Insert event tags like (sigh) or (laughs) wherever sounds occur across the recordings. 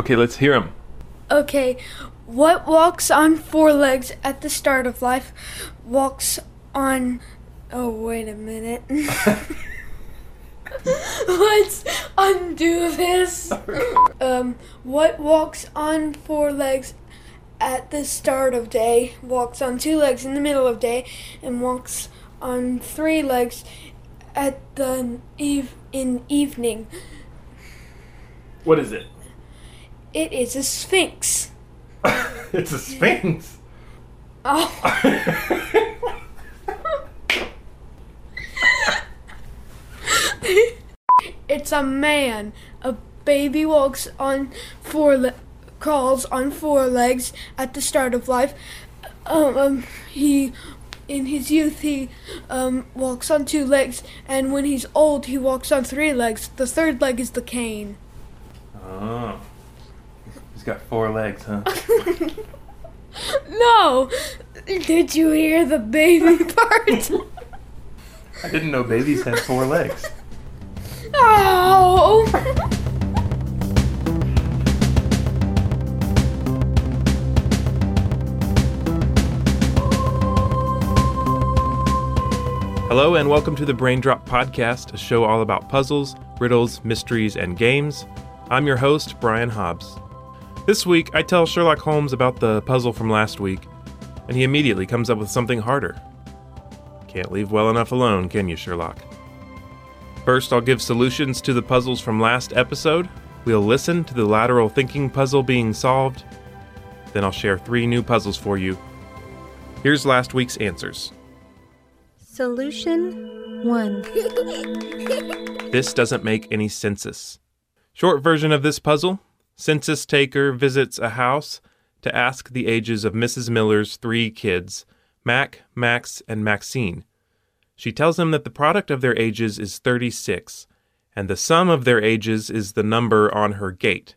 Okay, let's hear him. Okay, what walks on four legs at the start of life walks on. Oh, wait a minute. (laughs) Let's undo this. (laughs) Um, what walks on four legs at the start of day walks on two legs in the middle of day and walks on three legs at the eve in evening. What is it? It is a sphinx. (laughs) it's a sphinx. Oh. (laughs) it's a man. A baby walks on four le- crawls on four legs at the start of life. Um, um, he in his youth he um, walks on two legs, and when he's old he walks on three legs. The third leg is the cane. Oh. He's got four legs, huh? (laughs) No, did you hear the baby (laughs) part? I didn't know babies had four legs. oh. Hello, and welcome to the Braindrop Podcast, a show all about puzzles, riddles, mysteries, and games. I'm your host, Brian Hobbs. This week, I tell Sherlock Holmes about the puzzle from last week, and he immediately comes up with something harder. Can't leave well enough alone, can you, Sherlock? First, I'll give solutions to the puzzles from last episode. We'll listen to the lateral thinking puzzle being solved. Then I'll share three new puzzles for you. Here's last week's answers. Solution 1. This doesn't make any census. Short version of this puzzle census taker visits a house to ask the ages of Mrs. Miller's three kids, Mac, Max, and Maxine. She tells him that the product of their ages is 36, and the sum of their ages is the number on her gate.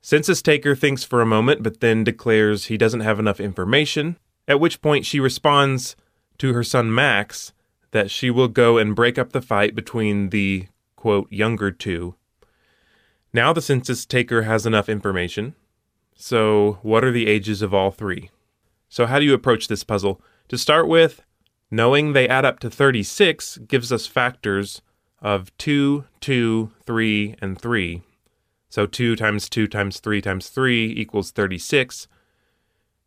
Census taker thinks for a moment, but then declares he doesn't have enough information, at which point she responds to her son Max that she will go and break up the fight between the, quote, younger two. Now the census taker has enough information. So, what are the ages of all three? So, how do you approach this puzzle? To start with, knowing they add up to 36 gives us factors of 2, 2, 3, and 3. So 2 times 2 times 3 times 3 equals 36.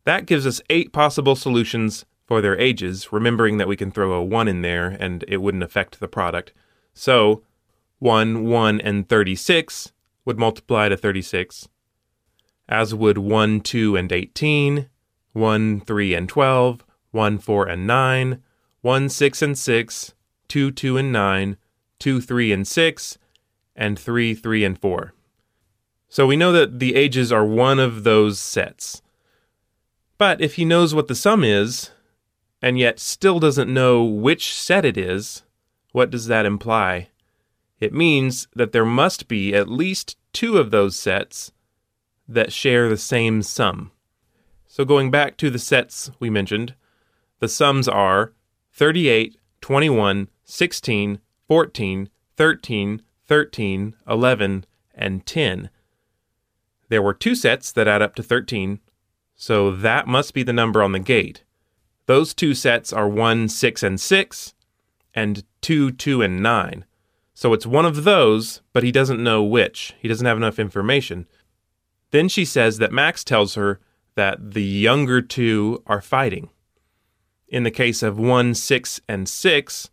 That gives us eight possible solutions for their ages, remembering that we can throw a 1 in there and it wouldn't affect the product. So 1, 1, and 36 would multiply to 36, as would 1, 2, and 18, 1, 3, and 12, 1, 4, and 9, 1, 6, and 6, 2, 2, and 9, 2, 3, and 6, and 3, 3, and 4. So we know that the ages are one of those sets. But if he knows what the sum is, and yet still doesn't know which set it is, what does that imply? It means that there must be at least two of those sets that share the same sum. So going back to the sets we mentioned, the sums are 38, 21, 16, 14, 13, 13, 11, and 10. There were two sets that add up to 13, so that must be the number on the gate. Those two sets are 1, 6, and 6, and 2, 2, and 9. So it's one of those, but he doesn't know which. He doesn't have enough information. Then she says that Max tells her that the younger two are fighting. In the case of 1, 6, and 6,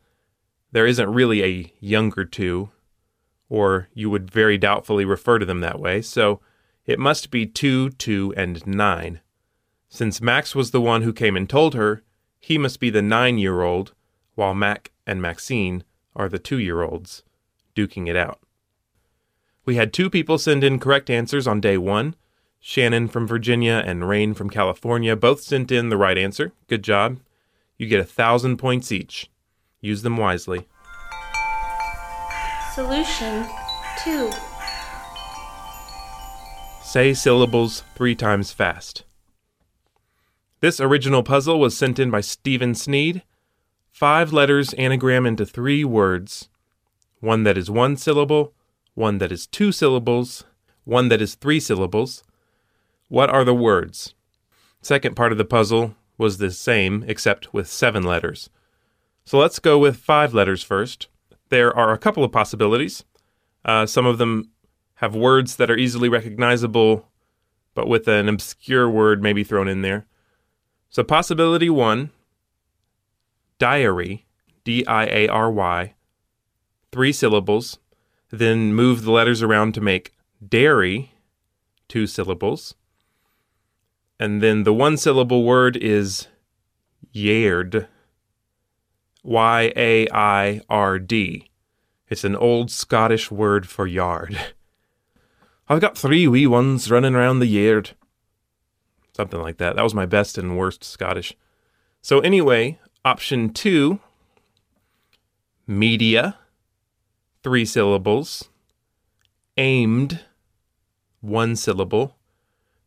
there isn't really a younger two, or you would very doubtfully refer to them that way, so it must be 2, 2, and 9. Since Max was the one who came and told her, he must be the nine year old, while Mac and Maxine are the two year olds, duking it out. We had two people send in correct answers on day one. Shannon from Virginia and Rain from California both sent in the right answer. Good job. You get a thousand points each. Use them wisely. Solution 2. Say syllables three times fast. This original puzzle was sent in by Stephen Sneed. Five letters anagram into three words one that is one syllable, one that is two syllables, one that is three syllables. What are the words? Second part of the puzzle was the same, except with seven letters. So let's go with five letters first. There are a couple of possibilities. Uh, some of them have words that are easily recognizable, but with an obscure word maybe thrown in there. So, possibility one diary, D I A R Y, three syllables, then move the letters around to make dairy, two syllables. And then the one syllable word is yaird, Y A I R D. It's an old Scottish word for yard. (laughs) I've got three wee ones running around the yard. Something like that. That was my best and worst Scottish. So, anyway, option two media, three syllables, aimed, one syllable,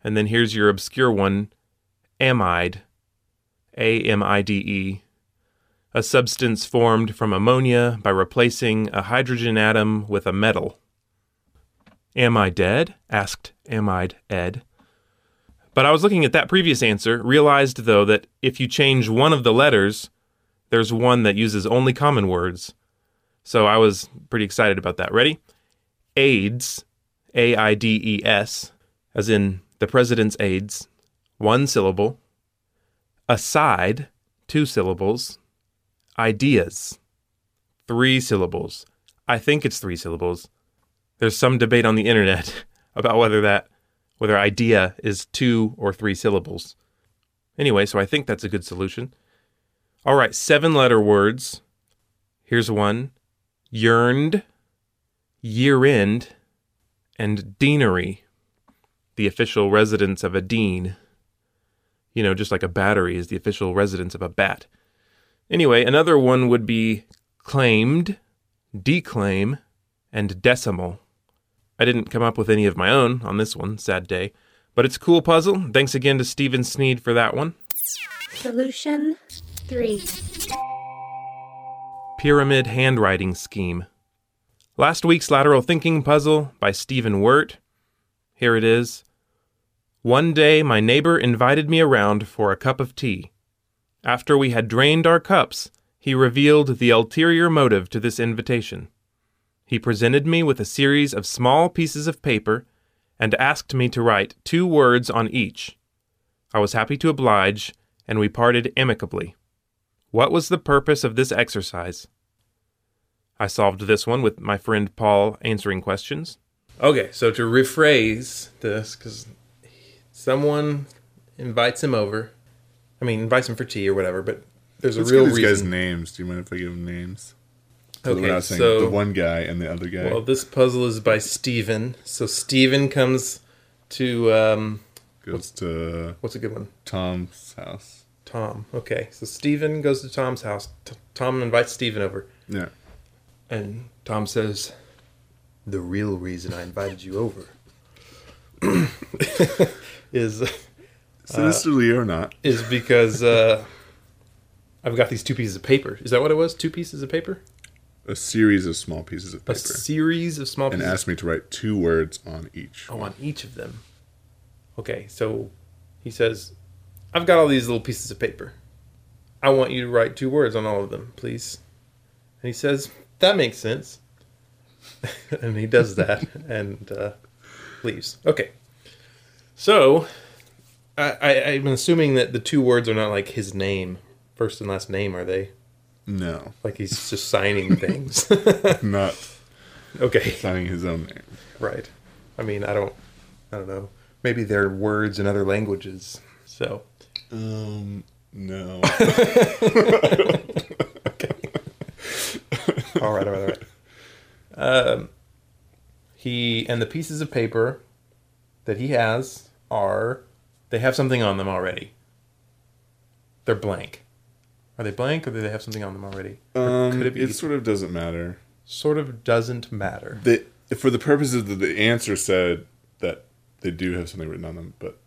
and then here's your obscure one amide, A M I D E, a substance formed from ammonia by replacing a hydrogen atom with a metal. Am I dead? asked Amide Ed. But I was looking at that previous answer, realized though that if you change one of the letters, there's one that uses only common words. So I was pretty excited about that. Ready? Aides, A I D E S, as in the president's aides, one syllable. Aside, two syllables. Ideas, three syllables. I think it's three syllables. There's some debate on the internet (laughs) about whether that whether idea is two or three syllables. Anyway, so I think that's a good solution. All right, seven letter words. Here's one yearned, year end, and deanery, the official residence of a dean. You know, just like a battery is the official residence of a bat. Anyway, another one would be claimed, declaim, and decimal. I didn't come up with any of my own on this one, sad day. But it's a cool puzzle. Thanks again to Steven Sneed for that one. Solution 3. Pyramid Handwriting Scheme. Last week's lateral thinking puzzle by Stephen Wirt. Here it is. One day my neighbor invited me around for a cup of tea. After we had drained our cups, he revealed the ulterior motive to this invitation. He presented me with a series of small pieces of paper and asked me to write two words on each. I was happy to oblige, and we parted amicably. What was the purpose of this exercise? I solved this one with my friend Paul answering questions. Okay, so to rephrase this, because someone invites him over. I mean, invites him for tea or whatever, but there's Let's a real reason. give these guys names. Do you mind if I give them names? So Okay, saying so- the one guy and the other guy. Well, this puzzle is by Steven. So Steven comes to um, goes to what's a good one? Tom's house. Tom. Okay, so Steven goes to Tom's house. T- Tom invites Steven over, Yeah. and Tom says, "The real reason I invited you over (coughs) is Sinisterly or not. is because uh, I've got these two pieces of paper. Is that what it was? Two pieces of paper? A series of small pieces of paper. A series of small and pieces. And asked me to write two words on each. Oh, on each of them. Okay, so he says, I've got all these little pieces of paper. I want you to write two words on all of them, please. And he says, That makes sense. (laughs) and he does that (laughs) and uh, leaves. Okay. So, I, I, I'm assuming that the two words are not like his name, first and last name, are they? No, Like he's just signing (laughs) things. not okay. signing his own name. Right. I mean, I don't, I don't know. Maybe they're words in other languages. So, Um, no. (laughs) all right, all right, all right. Um, he and the pieces of paper that he has are they have something on them already. They're blank. Are they blank, or do they have something on them already? Um, could it be it sort of doesn't matter. sort of doesn't matter? They, for the purposes of the answer, said that they do have something written on them, but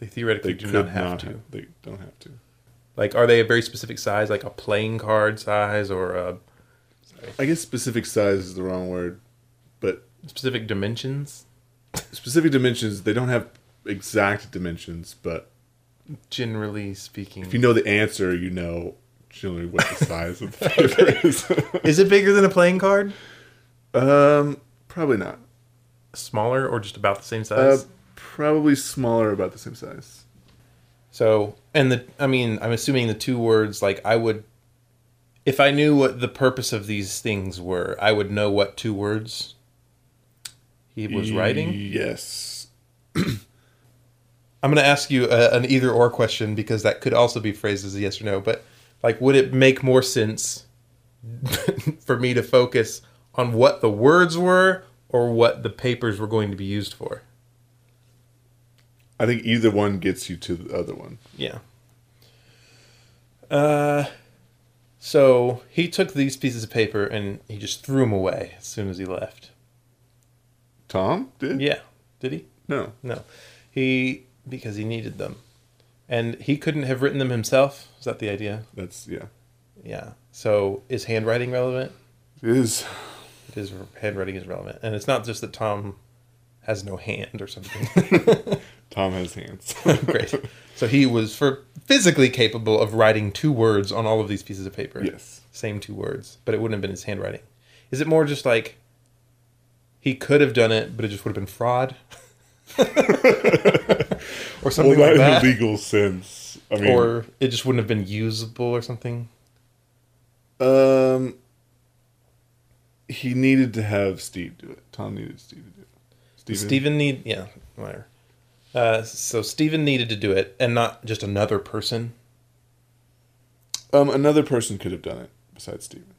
They theoretically they do not have to. ha- they don't have to. Like, are they a very specific size, like a playing card size, or a I guess specific size is the wrong word, but specific dimensions? specific dimensions. They don't have exact dimensions, but Generally speaking, if you know the answer, you know generally what the size of the paper (laughs) is. is it bigger than a playing card? um, probably not. Smaller or just about the same Uh, size? Probably smaller, about the same size. So, and the, I mean, I'm assuming the two words, like, I would, if I knew what the purpose of these things were, I would know what two words he was writing. Yes. (clears throat) I'm going to ask you a, an either or question because that could also be phrased as a yes or no. But, like, would it make more sense (laughs) for me to focus on what the words were or what the papers were going to be used for? I think either one gets you to the other one. Yeah. Uh, so he took these pieces of paper and he just threw them away as soon as he left. Tom did? Yeah. Did he? No. No. He because he needed them, and he couldn't have written them himself. Is that the idea? That's yeah. Yeah. So is handwriting relevant? It is. It is. Handwriting is relevant, and it's not just that Tom has no hand or something. (laughs) Tom has hands. (laughs) Great. So he was for physically capable of writing two words on all of these pieces of paper. yes. same two words, but it wouldn't have been his handwriting. Is it more just like he could have done it, but it just would have been fraud? (laughs) or Well, something not like in that? a legal sense. I mean, or it just wouldn't have been usable or something? um, he needed to have Steve do it. Tom needed Steve to do it. Steven? Stephen need yeah, whatever. Uh, so Stephen needed to do it, and not just another person. Um, another person could have done it besides Steven.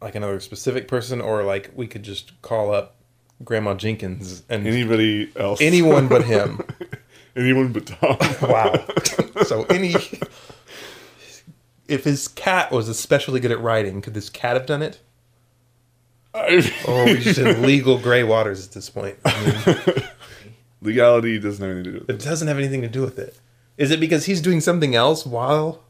like another specific person, or like we could just call up Grandma Jenkins and Anybody else? anyone but him. (laughs) Anyone but Tom. (laughs) Wow. so any if his cat was especially good at writing, could this cat have done it? I- Or are we just in (laughs) legal gray waters at this point? I mean, Legality doesn't have anything to do with it it. doesn't have anything to do with it. Is it because he's doing something else while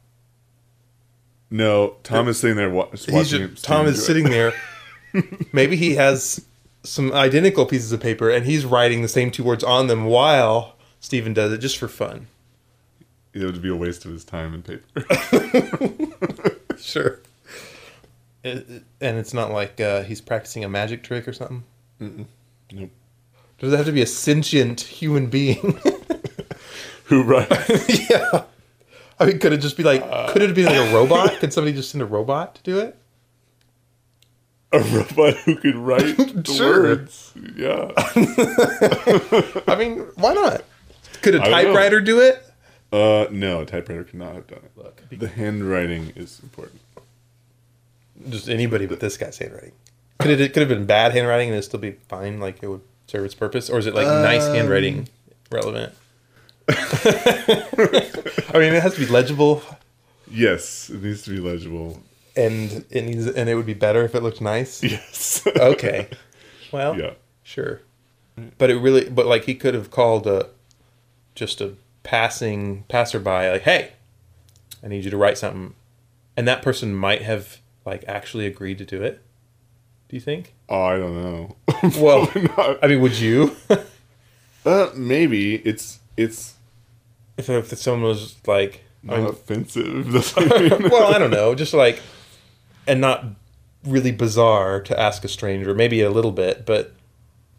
No, Tom is sitting there wa- just he's watching. just, Tom is it. sitting there? (laughs) Maybe he has some identical pieces of paper and he's writing the same two words on them while Stephen does it just for fun. It would be a waste of his time and paper. (laughs) (laughs) Sure. It- it- and it's not like uh, he's practicing a magic trick or something. nope. Does it have to be a sentient human being? (laughs) Who writes? yeah. I mean, could it just be like? could it be like a robot? Could somebody just send a robot to do it? a robot who could write (laughs) the Sure. words. Yeah. (laughs) I mean, why not? Could a typewriter do it? Uh, no, a typewriter could not have done it. Look, The handwriting is important. just anybody but this guy's handwriting. Could it? it could have been bad handwriting and it'd still be fine. Like it would serve its purpose, or is it like nice um, handwriting relevant? (laughs) I mean, it has to be legible, Yes, it needs to be legible. and it needs, and it would be better if it looked nice. Yes. Okay. Well, yeah. sure. But it really, but like he could have called a just a passing passerby, like, "Hey, I need you to write something," and that person might have like actually agreed to do it. Do you think? Oh, I don't know. (laughs) Well, I mean, would you? (laughs) uh, maybe it's it's if, if someone was like, (laughs) I not mean, offensive. Doesn't mean- well, I don't know, just like, and not really bizarre to ask a stranger, maybe a little bit, but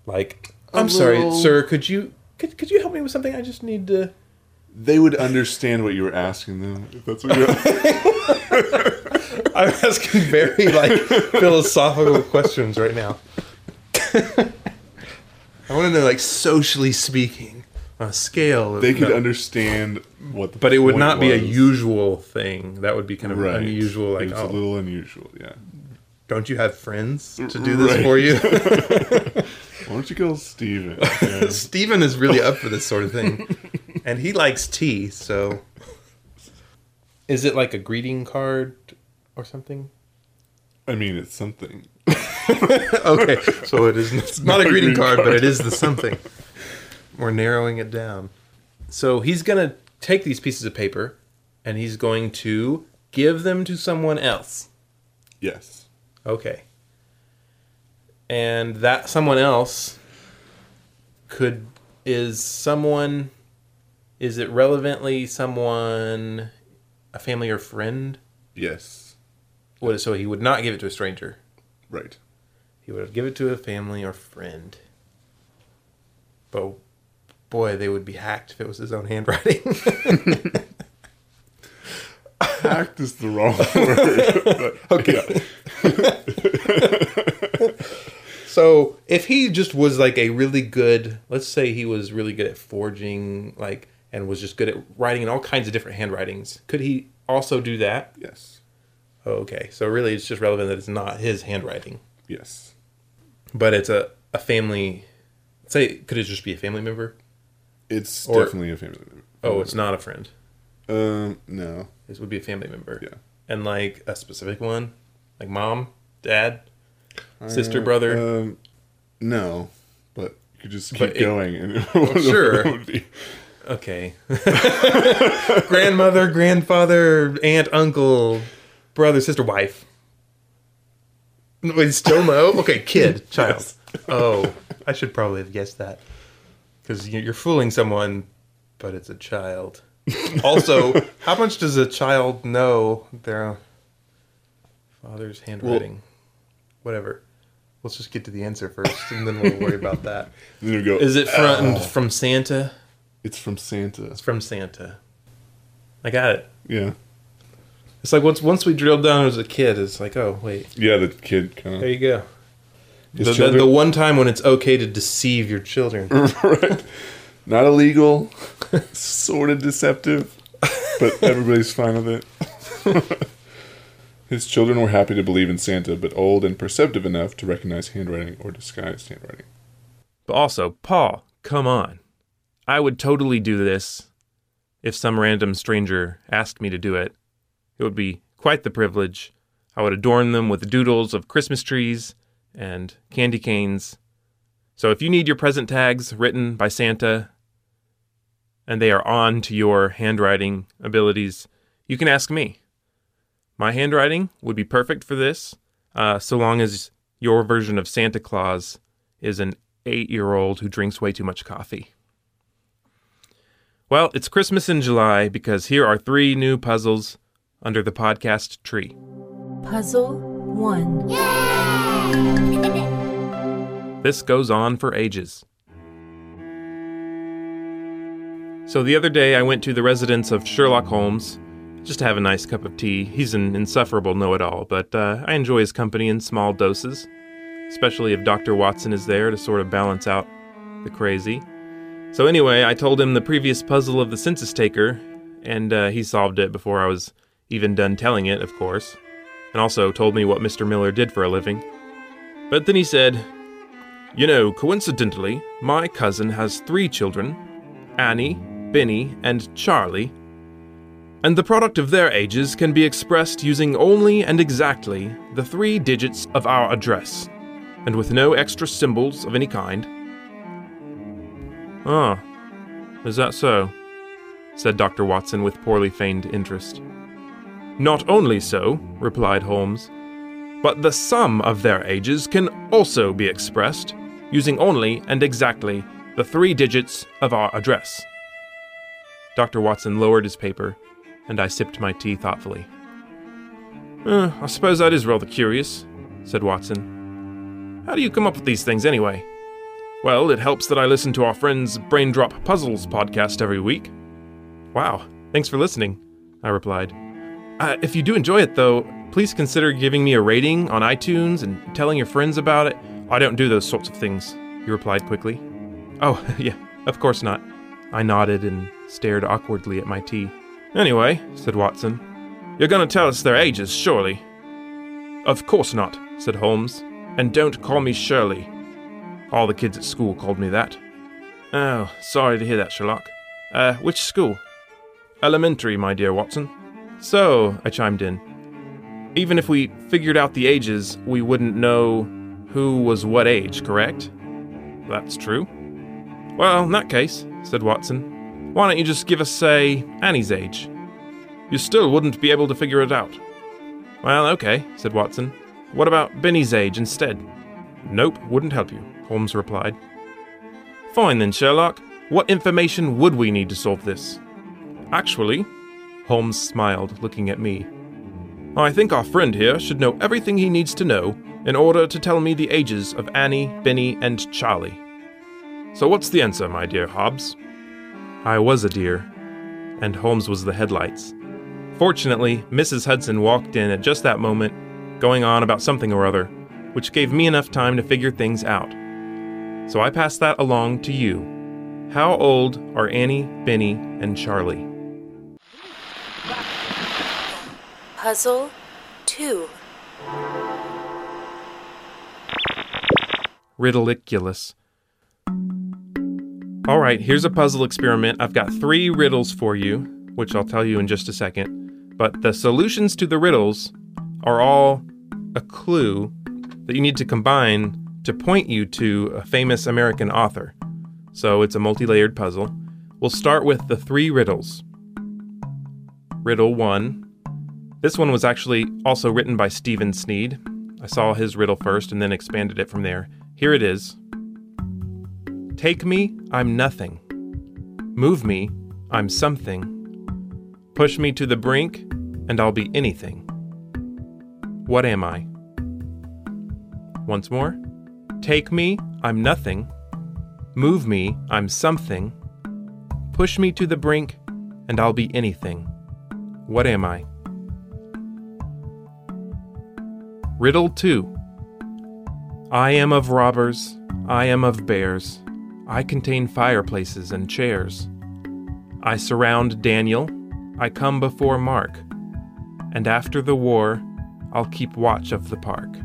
like, I'm sorry, sir, could you could, could you help me with something? I just need to. they would understand what you were asking them. If that's what you're. I'm asking very like philosophical questions right now. I want to know, like, socially speaking, on a scale. Of, they could no, understand what. The but it would point not be a was. usual thing. That would be kind of Right. unusual. Like, it's oh, a little unusual. Yeah. don't you have friends to do this Right. for you? (laughs) Why don't you call Steven? Yeah. (laughs) Steven is really up for this sort of thing, and he likes tea. So, is it like a greeting card or something? I mean, it's something. (laughs) okay, so it is it's not a greeting card, but it is the something. We're narrowing it down. So he's going to take these pieces of paper and he's going to give them to someone else. Yes. Okay. And that someone else. could is someone is it relevantly someone a family or friend? Yes. What so he would not give it to a stranger. Right. He would give it to a family or friend. But boy, they would be hacked if it was his own handwriting. (laughs) Hacked is the wrong word. (laughs) okay. (laughs) so if he just was like a really good, let's say he was really good at forging, like, and was just good at writing in all kinds of different handwritings, could he also do that? Yes. Oh, okay, so really, it's just relevant that it's not his handwriting, Yes. but it's a a family. Say, could it just be a family member? It's Or- definitely a family member. Oh, it's not a friend. Um, no. This would be a family member. Yeah. And like a specific one, like mom, dad, sister, brother. Um, no. But you could just keep But it- going and (laughs) it Oh, sure. (laughs) Okay. (laughs) Grandmother, grandfather, aunt, uncle, brother, sister, wife. No, Wait, still no? Okay, kid, (laughs) child. Oh, I should probably have guessed that. Because you're fooling someone, but it's a child. (laughs) Also, how much does a child know their father's handwriting? Whatever. Let's just get to the answer first, and then we'll worry about that. (laughs) Then we go. Is it from, ah. from Santa? It's from Santa. It's from Santa. I got it. Yeah. It's like once once we drilled down as a kid, it's like, oh wait, Yeah, the kid kind there of. you go. His The, the, the one time when it's okay to deceive your children. (laughs) right. Not illegal, (laughs) sort of deceptive, but everybody's fine with it. (laughs) His children were happy to believe in Santa, but old and perceptive enough to recognize handwriting or disguised handwriting. But also, Paul, come on. I would totally do this if some random stranger asked me to do it. It would be quite the privilege. I would adorn them with doodles of Christmas trees and candy canes. So if you need your present tags written by Santa and they are on to your handwriting abilities, you can ask me. My handwriting would be perfect for this, uh, so long as your version of Santa Claus is an eight year old who drinks way too much coffee. Well, it's Christmas in July because here are three new puzzles under the podcast tree. Puzzle 1. This goes on for ages. So the other day I went to the residence of Sherlock Holmes just to have a nice cup of tea. He's an insufferable know it all, but uh, I enjoy his company in small doses, especially if Dr. Watson is there to sort of balance out the crazy. So, anyway, I told him the previous puzzle of the census taker, and uh, he solved it before I was even done telling it, of course, and also told me what Mr. Miller did for a living. But then he said, You know, coincidentally, my cousin has three children Annie, Benny, and Charlie. And the product of their ages can be expressed using only and exactly the three digits of our address, and with no extra symbols of any kind. Ah, is that so? said Dr. Watson with poorly feigned interest. Not only so, replied Holmes, but the sum of their ages can also be expressed using only and exactly the three digits of our address. Dr. Watson lowered his paper, and I sipped my tea thoughtfully. "Uh, I suppose that is rather curious, said Watson. How do you come up with these things anyway? Well, it helps that I listen to our friend's Braindrop Puzzles podcast every week. Wow, thanks for listening, I replied. Uh, if you do enjoy it, though, please consider giving me a rating on iTunes and telling your friends about it. I don't do those sorts of things, he replied quickly. Oh, (laughs) yeah, of course not. I nodded and stared awkwardly at my tea. Anyway, said Watson, you're going to tell us their ages, surely? Of course not, said Holmes. And don't call me Shirley. All the kids at school called me that. Oh, sorry to hear that, Sherlock. Uh, which school? Elementary, my dear Watson. So, I chimed in, even if we figured out the ages, we wouldn't know who was what age, correct? That's true. Well, in that case, said Watson, why don't you just give us, say, Annie's age? You still wouldn't be able to figure it out. Well, okay, said Watson. What about Benny's age instead? Nope, wouldn't help you, Holmes replied. Fine then, Sherlock. What information would we need to solve this? Actually, Holmes smiled, looking at me. I think our friend here should know everything he needs to know in order to tell me the ages of Annie, Benny, and Charlie. So what's the answer, my dear Hobbs? I was a deer, and Holmes was the headlights. Fortunately, Mrs. Hudson walked in at just that moment, going on about something or other, which gave me enough time to figure things out. So I passed that along to you. How old are Annie, Benny, and Charlie? Puzzle 2. Ridiculous. All right, here's a puzzle experiment. I've got three riddles for you, which I'll tell you in just a second. But the solutions to the riddles are all a clue that you need to combine to point you to a famous American author. So it's a multi layered puzzle. We'll start with the three riddles. Riddle 1. This one was actually also written by Stephen Sneed. I saw his riddle first and then expanded it from there. Here it is Take me, I'm nothing. Move me, I'm something. Push me to the brink, and I'll be anything. What am I? Once more. Take me, I'm nothing. Move me, I'm something. Push me to the brink, and I'll be anything. What am I? Riddle 2 I am of robbers, I am of bears, I contain fireplaces and chairs. I surround Daniel, I come before Mark, and after the war, I'll keep watch of the park.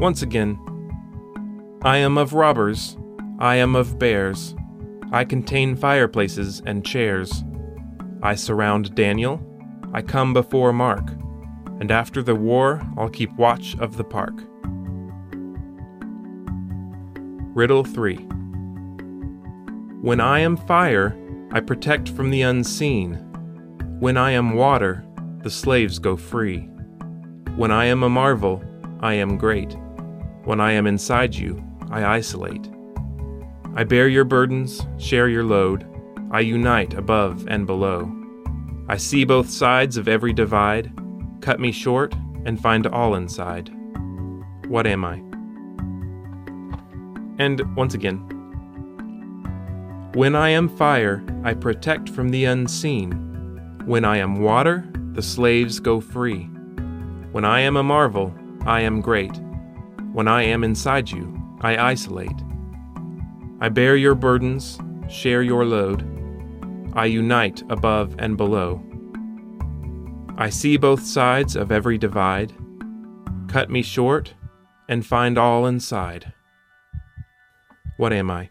Once again, I am of robbers, I am of bears, I contain fireplaces and chairs. I surround Daniel, I come before Mark, and after the war, I'll keep watch of the park. Riddle 3 When I am fire, I protect from the unseen. When I am water, the slaves go free. When I am a marvel, I am great. When I am inside you, I isolate. I bear your burdens, share your load. I unite above and below. I see both sides of every divide. Cut me short and find all inside. What am I? And once again, when I am fire, I protect from the unseen. When I am water, the slaves go free. When I am a marvel, I am great. When I am inside you, I isolate. I bear your burdens, share your load. I unite above and below. I see both sides of every divide. Cut me short and find all inside. What am I?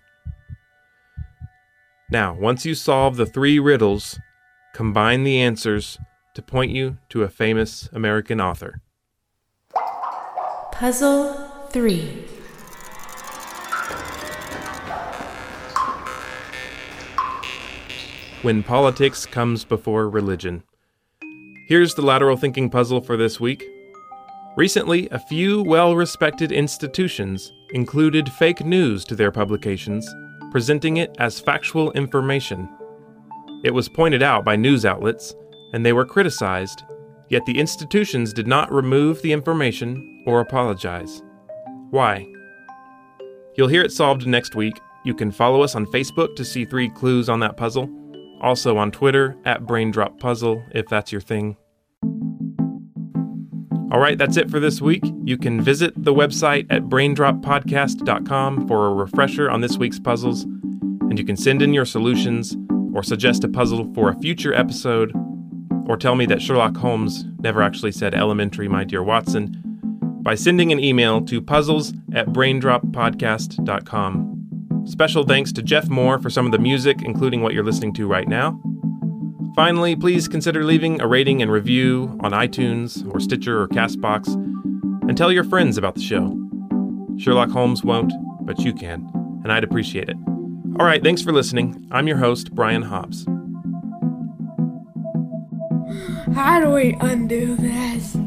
Now, once you solve the three riddles, combine the answers to point you to a famous American author. Puzzle 3. When politics comes before religion. Here's the lateral thinking puzzle for this week. Recently, a few well respected institutions included fake news to their publications, presenting it as factual information. It was pointed out by news outlets, and they were criticized, yet the institutions did not remove the information or apologize. Why? You'll hear it solved next week. You can follow us on Facebook to see three clues on that puzzle. Also on Twitter at Braindrop Puzzle if that's your thing. All right, that's it for this week. You can visit the website at braindroppodcast.com for a refresher on this week's puzzles, and you can send in your solutions or suggest a puzzle for a future episode, or tell me that Sherlock Holmes never actually said elementary, my dear Watson, by sending an email to puzzles at braindroppodcast.com. Special thanks to Jeff Moore for some of the music, including what you're listening to right now. Finally, please consider leaving a rating and review on iTunes or Stitcher or Castbox, and tell your friends about the show. Sherlock Holmes won't, but you can, and I'd appreciate it. All right, thanks for listening. I'm your host, Brian Hobbs. How do we undo this?